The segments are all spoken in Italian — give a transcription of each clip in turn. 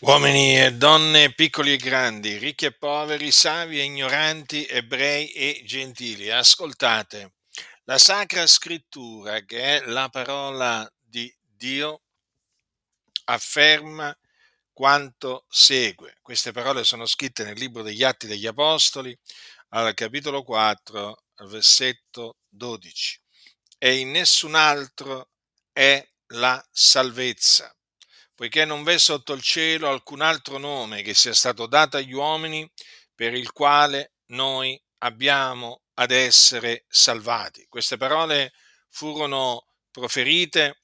Uomini e donne, piccoli e grandi, ricchi e poveri, savi e ignoranti, ebrei e gentili, ascoltate la Sacra Scrittura, che è la parola di Dio, afferma quanto segue. Queste parole sono scritte nel libro degli Atti degli Apostoli, al capitolo 4, al versetto 12. E in nessun altro è la salvezza poiché non v'è sotto il cielo alcun altro nome che sia stato dato agli uomini per il quale noi abbiamo ad essere salvati. Queste parole furono proferite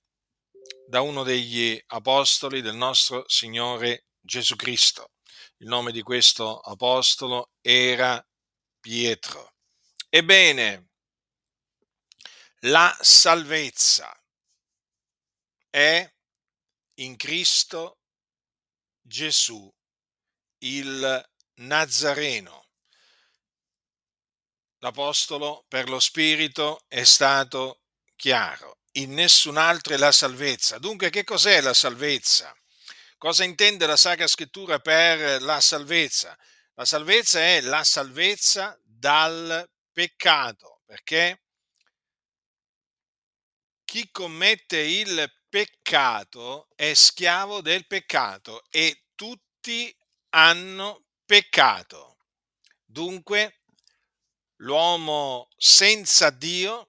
da uno degli apostoli del nostro Signore Gesù Cristo. Il nome di questo apostolo era Pietro. Ebbene, la salvezza è in Cristo Gesù, il Nazareno. L'Apostolo per lo Spirito è stato chiaro. In nessun altro è la salvezza. Dunque, che cos'è la salvezza? Cosa intende la Sacra Scrittura per la salvezza? La salvezza è la salvezza dal peccato, perché chi commette il peccato è schiavo del peccato e tutti hanno peccato. Dunque, l'uomo senza Dio,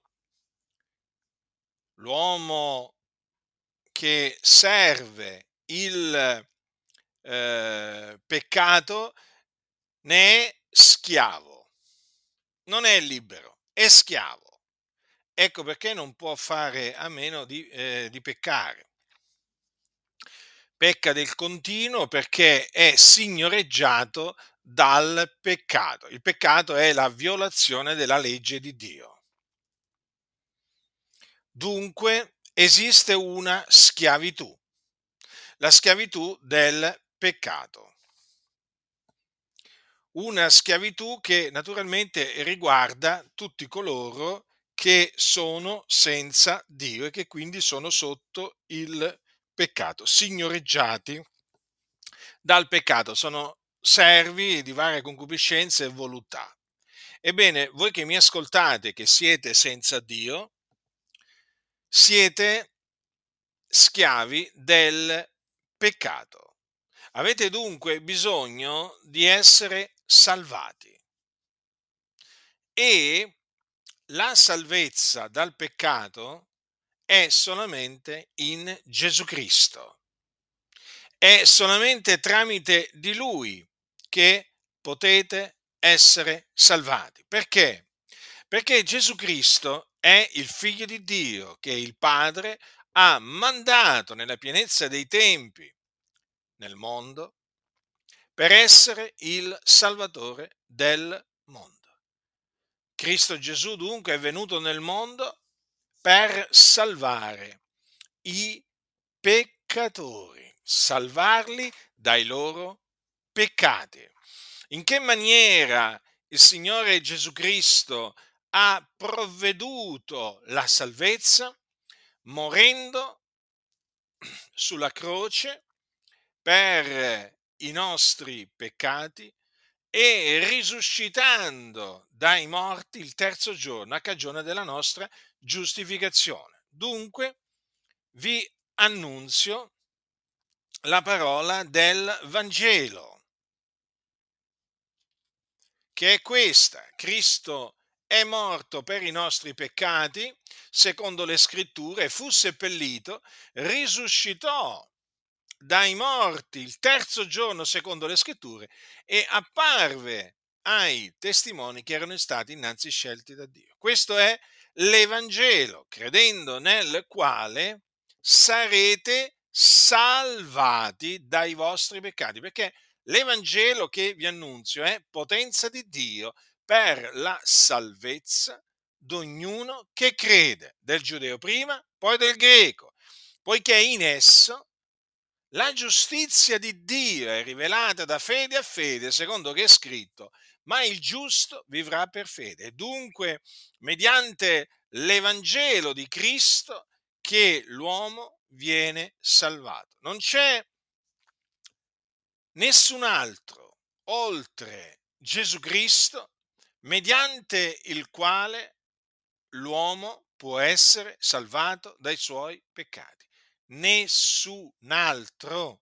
l'uomo che serve il eh, peccato, ne è schiavo, non è libero, è schiavo. Ecco perché non può fare a meno di, eh, di peccare. Pecca del continuo perché è signoreggiato dal peccato. Il peccato è la violazione della legge di Dio. Dunque esiste una schiavitù, la schiavitù del peccato. Una schiavitù che naturalmente riguarda tutti coloro che sono senza Dio e che quindi sono sotto il peccato, signoreggiati dal peccato, sono servi di varie concupiscenze e voluttà. Ebbene, voi che mi ascoltate, che siete senza Dio, siete schiavi del peccato. Avete dunque bisogno di essere salvati. E la salvezza dal peccato è solamente in Gesù Cristo. È solamente tramite di Lui che potete essere salvati. Perché? Perché Gesù Cristo è il figlio di Dio che il Padre ha mandato nella pienezza dei tempi nel mondo per essere il Salvatore del mondo. Cristo Gesù dunque è venuto nel mondo per salvare i peccatori, salvarli dai loro peccati. In che maniera il Signore Gesù Cristo ha provveduto la salvezza? Morendo sulla croce per i nostri peccati e risuscitando dai morti il terzo giorno a cagione della nostra giustificazione. Dunque vi annunzio la parola del Vangelo, che è questa. Cristo è morto per i nostri peccati, secondo le scritture, fu seppellito, risuscitò dai morti il terzo giorno secondo le scritture e apparve ai testimoni che erano stati innanzi scelti da Dio. Questo è l'Evangelo, credendo nel quale sarete salvati dai vostri peccati, perché l'Evangelo che vi annunzio è potenza di Dio per la salvezza di ognuno che crede, del giudeo prima, poi del greco, poiché in esso la giustizia di Dio è rivelata da fede a fede, secondo che è scritto, ma il giusto vivrà per fede. Dunque, mediante l'Evangelo di Cristo, che l'uomo viene salvato. Non c'è nessun altro oltre Gesù Cristo, mediante il quale l'uomo può essere salvato dai suoi peccati. Nessun altro,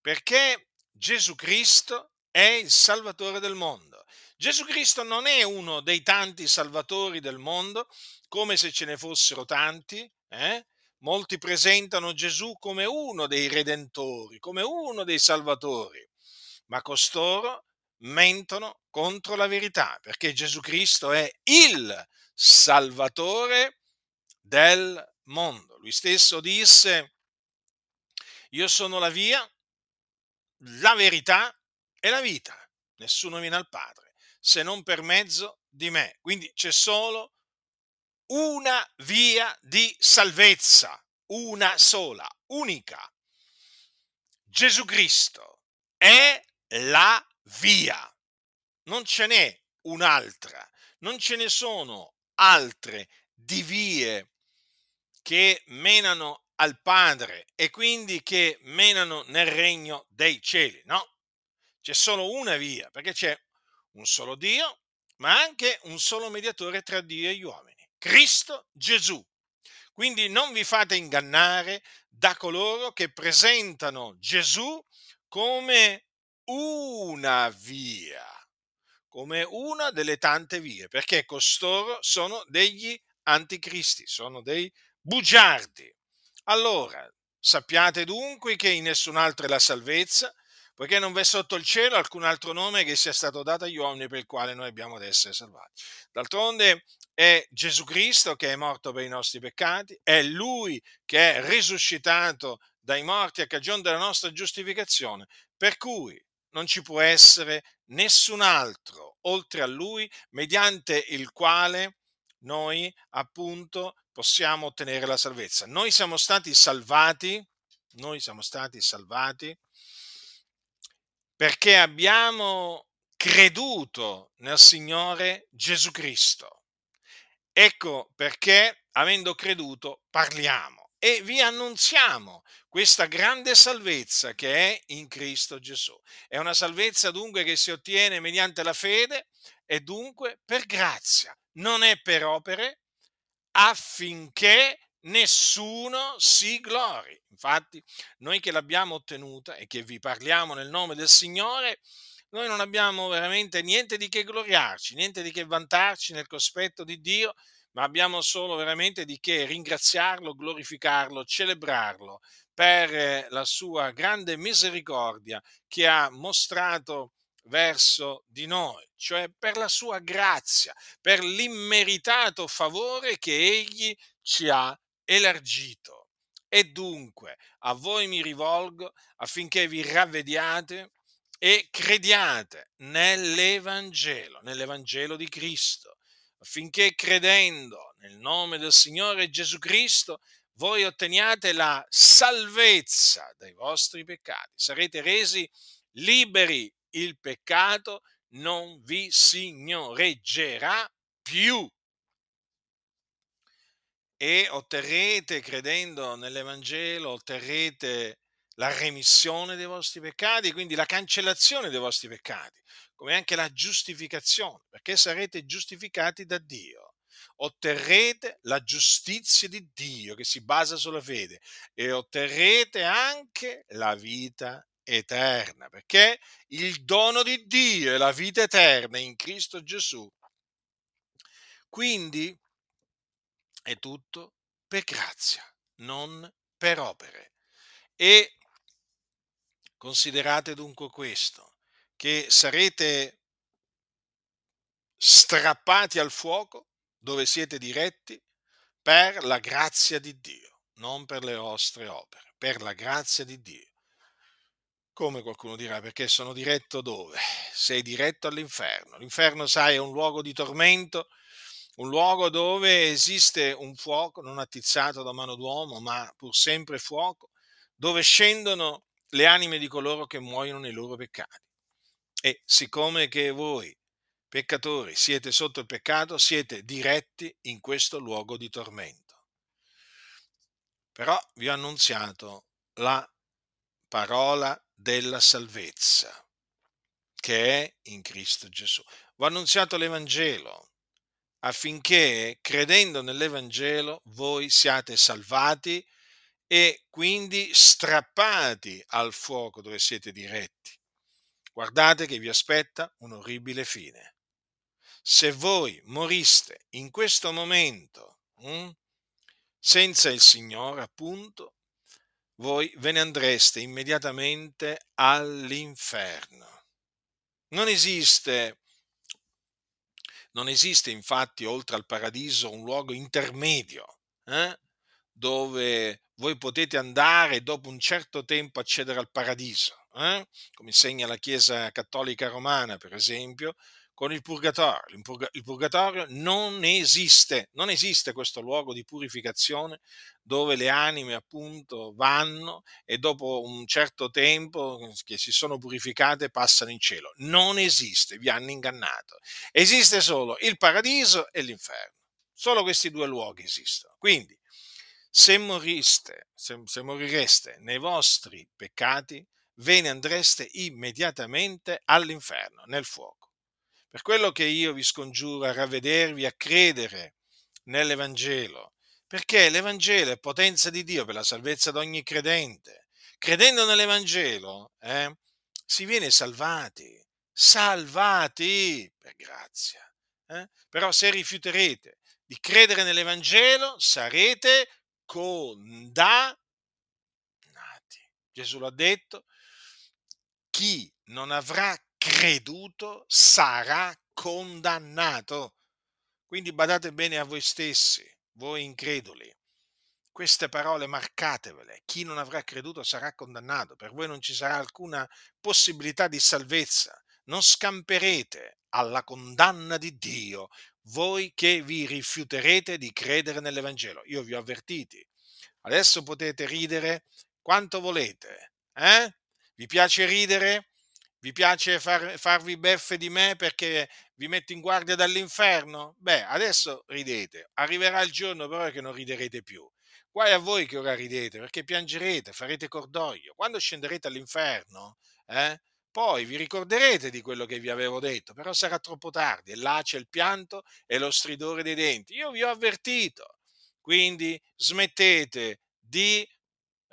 perché Gesù Cristo è il Salvatore del mondo. Gesù Cristo non è uno dei tanti salvatori del mondo, come se ce ne fossero tanti. Eh? Molti presentano Gesù come uno dei redentori, come uno dei salvatori, ma costoro mentono contro la verità, perché Gesù Cristo è il Salvatore del mondo. Lui stesso disse, io sono la via, la verità e la vita. Nessuno viene al Padre se non per mezzo di me. Quindi c'è solo una via di salvezza, una sola, unica. Gesù Cristo è la via. Non ce n'è un'altra, non ce ne sono altre di vie che menano al Padre e quindi che menano nel regno dei cieli. No, c'è solo una via, perché c'è un solo Dio, ma anche un solo mediatore tra Dio e gli uomini, Cristo Gesù. Quindi non vi fate ingannare da coloro che presentano Gesù come una via, come una delle tante vie, perché costoro sono degli anticristi, sono dei bugiardi. Allora, sappiate dunque che in nessun altro è la salvezza, poiché non v'è sotto il cielo alcun altro nome che sia stato dato agli uomini per il quale noi abbiamo ad essere salvati. D'altronde è Gesù Cristo che è morto per i nostri peccati, è Lui che è risuscitato dai morti a cagione della nostra giustificazione, per cui non ci può essere nessun altro oltre a Lui mediante il quale noi appunto possiamo ottenere la salvezza. Noi siamo stati salvati, noi siamo stati salvati perché abbiamo creduto nel Signore Gesù Cristo. Ecco perché, avendo creduto, parliamo e vi annunziamo questa grande salvezza che è in Cristo Gesù. È una salvezza dunque che si ottiene mediante la fede e dunque per grazia, non è per opere affinché nessuno si glori. Infatti, noi che l'abbiamo ottenuta e che vi parliamo nel nome del Signore, noi non abbiamo veramente niente di che gloriarci, niente di che vantarci nel cospetto di Dio, ma abbiamo solo veramente di che ringraziarlo, glorificarlo, celebrarlo per la sua grande misericordia che ha mostrato verso di noi, cioè per la sua grazia, per l'immeritato favore che egli ci ha elargito. E dunque a voi mi rivolgo affinché vi ravvediate e crediate nell'Evangelo, nell'Evangelo di Cristo, affinché credendo nel nome del Signore Gesù Cristo voi otteniate la salvezza dai vostri peccati, sarete resi liberi, il peccato non vi signoreggerà più e otterrete, credendo nell'Evangelo, otterrete la remissione dei vostri peccati, quindi la cancellazione dei vostri peccati, come anche la giustificazione, perché sarete giustificati da Dio. Otterrete la giustizia di Dio che si basa sulla fede e otterrete anche la vita eterna, perché il dono di Dio è la vita eterna in Cristo Gesù. Quindi è tutto per grazia, non per opere. E considerate dunque questo, che sarete strappati al fuoco dove siete diretti per la grazia di Dio, non per le vostre opere, per la grazia di Dio. Come qualcuno dirà, perché sono diretto dove? Sei diretto all'inferno. L'inferno, sai, è un luogo di tormento un luogo dove esiste un fuoco non attizzato da mano d'uomo, ma pur sempre fuoco, dove scendono le anime di coloro che muoiono nei loro peccati. E siccome che voi, peccatori, siete sotto il peccato, siete diretti in questo luogo di tormento. Però vi ho annunziato la parola della salvezza che è in Cristo Gesù. Ho annunziato l'Evangelo affinché credendo nell'Evangelo voi siate salvati e quindi strappati al fuoco dove siete diretti. Guardate che vi aspetta un orribile fine. Se voi moriste in questo momento hm, senza il Signore, appunto, voi ve ne andreste immediatamente all'inferno. Non esiste non esiste infatti oltre al paradiso un luogo intermedio eh, dove voi potete andare dopo un certo tempo accedere al paradiso, eh, come insegna la Chiesa cattolica romana, per esempio, con il purgatorio. Il purgatorio non esiste, non esiste questo luogo di purificazione dove le anime appunto vanno e dopo un certo tempo che si sono purificate passano in cielo. Non esiste, vi hanno ingannato. Esiste solo il paradiso e l'inferno. Solo questi due luoghi esistono. Quindi, se moriste, se, se morireste nei vostri peccati, ve ne andreste immediatamente all'inferno, nel fuoco. Per quello che io vi scongiuro a ravvedervi, a credere nell'Evangelo, perché l'Evangelo è potenza di Dio per la salvezza di ogni credente. Credendo nell'Evangelo eh, si viene salvati, salvati per grazia. Eh? Però se rifiuterete di credere nell'Evangelo sarete condannati. Gesù l'ha detto, chi non avrà creduto sarà condannato. Quindi badate bene a voi stessi, voi increduli. Queste parole marcatevele. Chi non avrà creduto sarà condannato. Per voi non ci sarà alcuna possibilità di salvezza. Non scamperete alla condanna di Dio voi che vi rifiuterete di credere nell'Evangelo. Io vi ho avvertiti. Adesso potete ridere quanto volete. Eh? Vi piace ridere? Vi piace far, farvi beffe di me perché vi metto in guardia dall'inferno? Beh, adesso ridete. Arriverà il giorno però che non riderete più. Guai a voi che ora ridete, perché piangerete, farete cordoglio. Quando scenderete all'inferno, eh, poi vi ricorderete di quello che vi avevo detto, però sarà troppo tardi e là c'è il pianto e lo stridore dei denti. Io vi ho avvertito. Quindi smettete di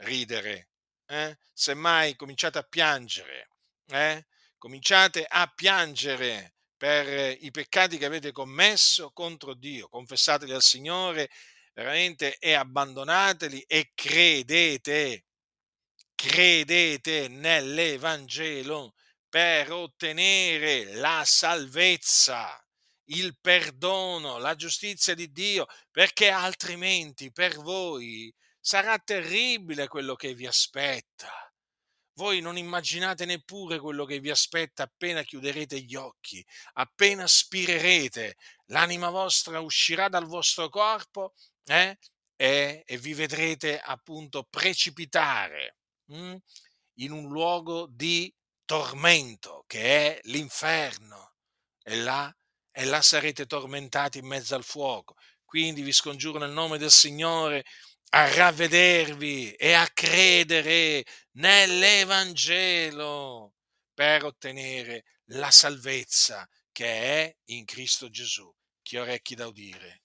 ridere. Eh? Semmai cominciate a piangere eh, cominciate a piangere per i peccati che avete commesso contro Dio, confessateli al Signore veramente e abbandonateli e credete, credete nell'Evangelo per ottenere la salvezza, il perdono, la giustizia di Dio, perché altrimenti per voi sarà terribile quello che vi aspetta voi non immaginate neppure quello che vi aspetta appena chiuderete gli occhi, appena spirerete, l'anima vostra uscirà dal vostro corpo eh? e, e, vi vedrete appunto precipitare hm? in un luogo di tormento che è l'inferno e là, e là sarete tormentati in mezzo al fuoco. Quindi vi scongiuro nel nome del Signore a ravvedervi e a credere nell'Evangelo per ottenere la salvezza che è in Cristo Gesù. Chi ha orecchi da udire,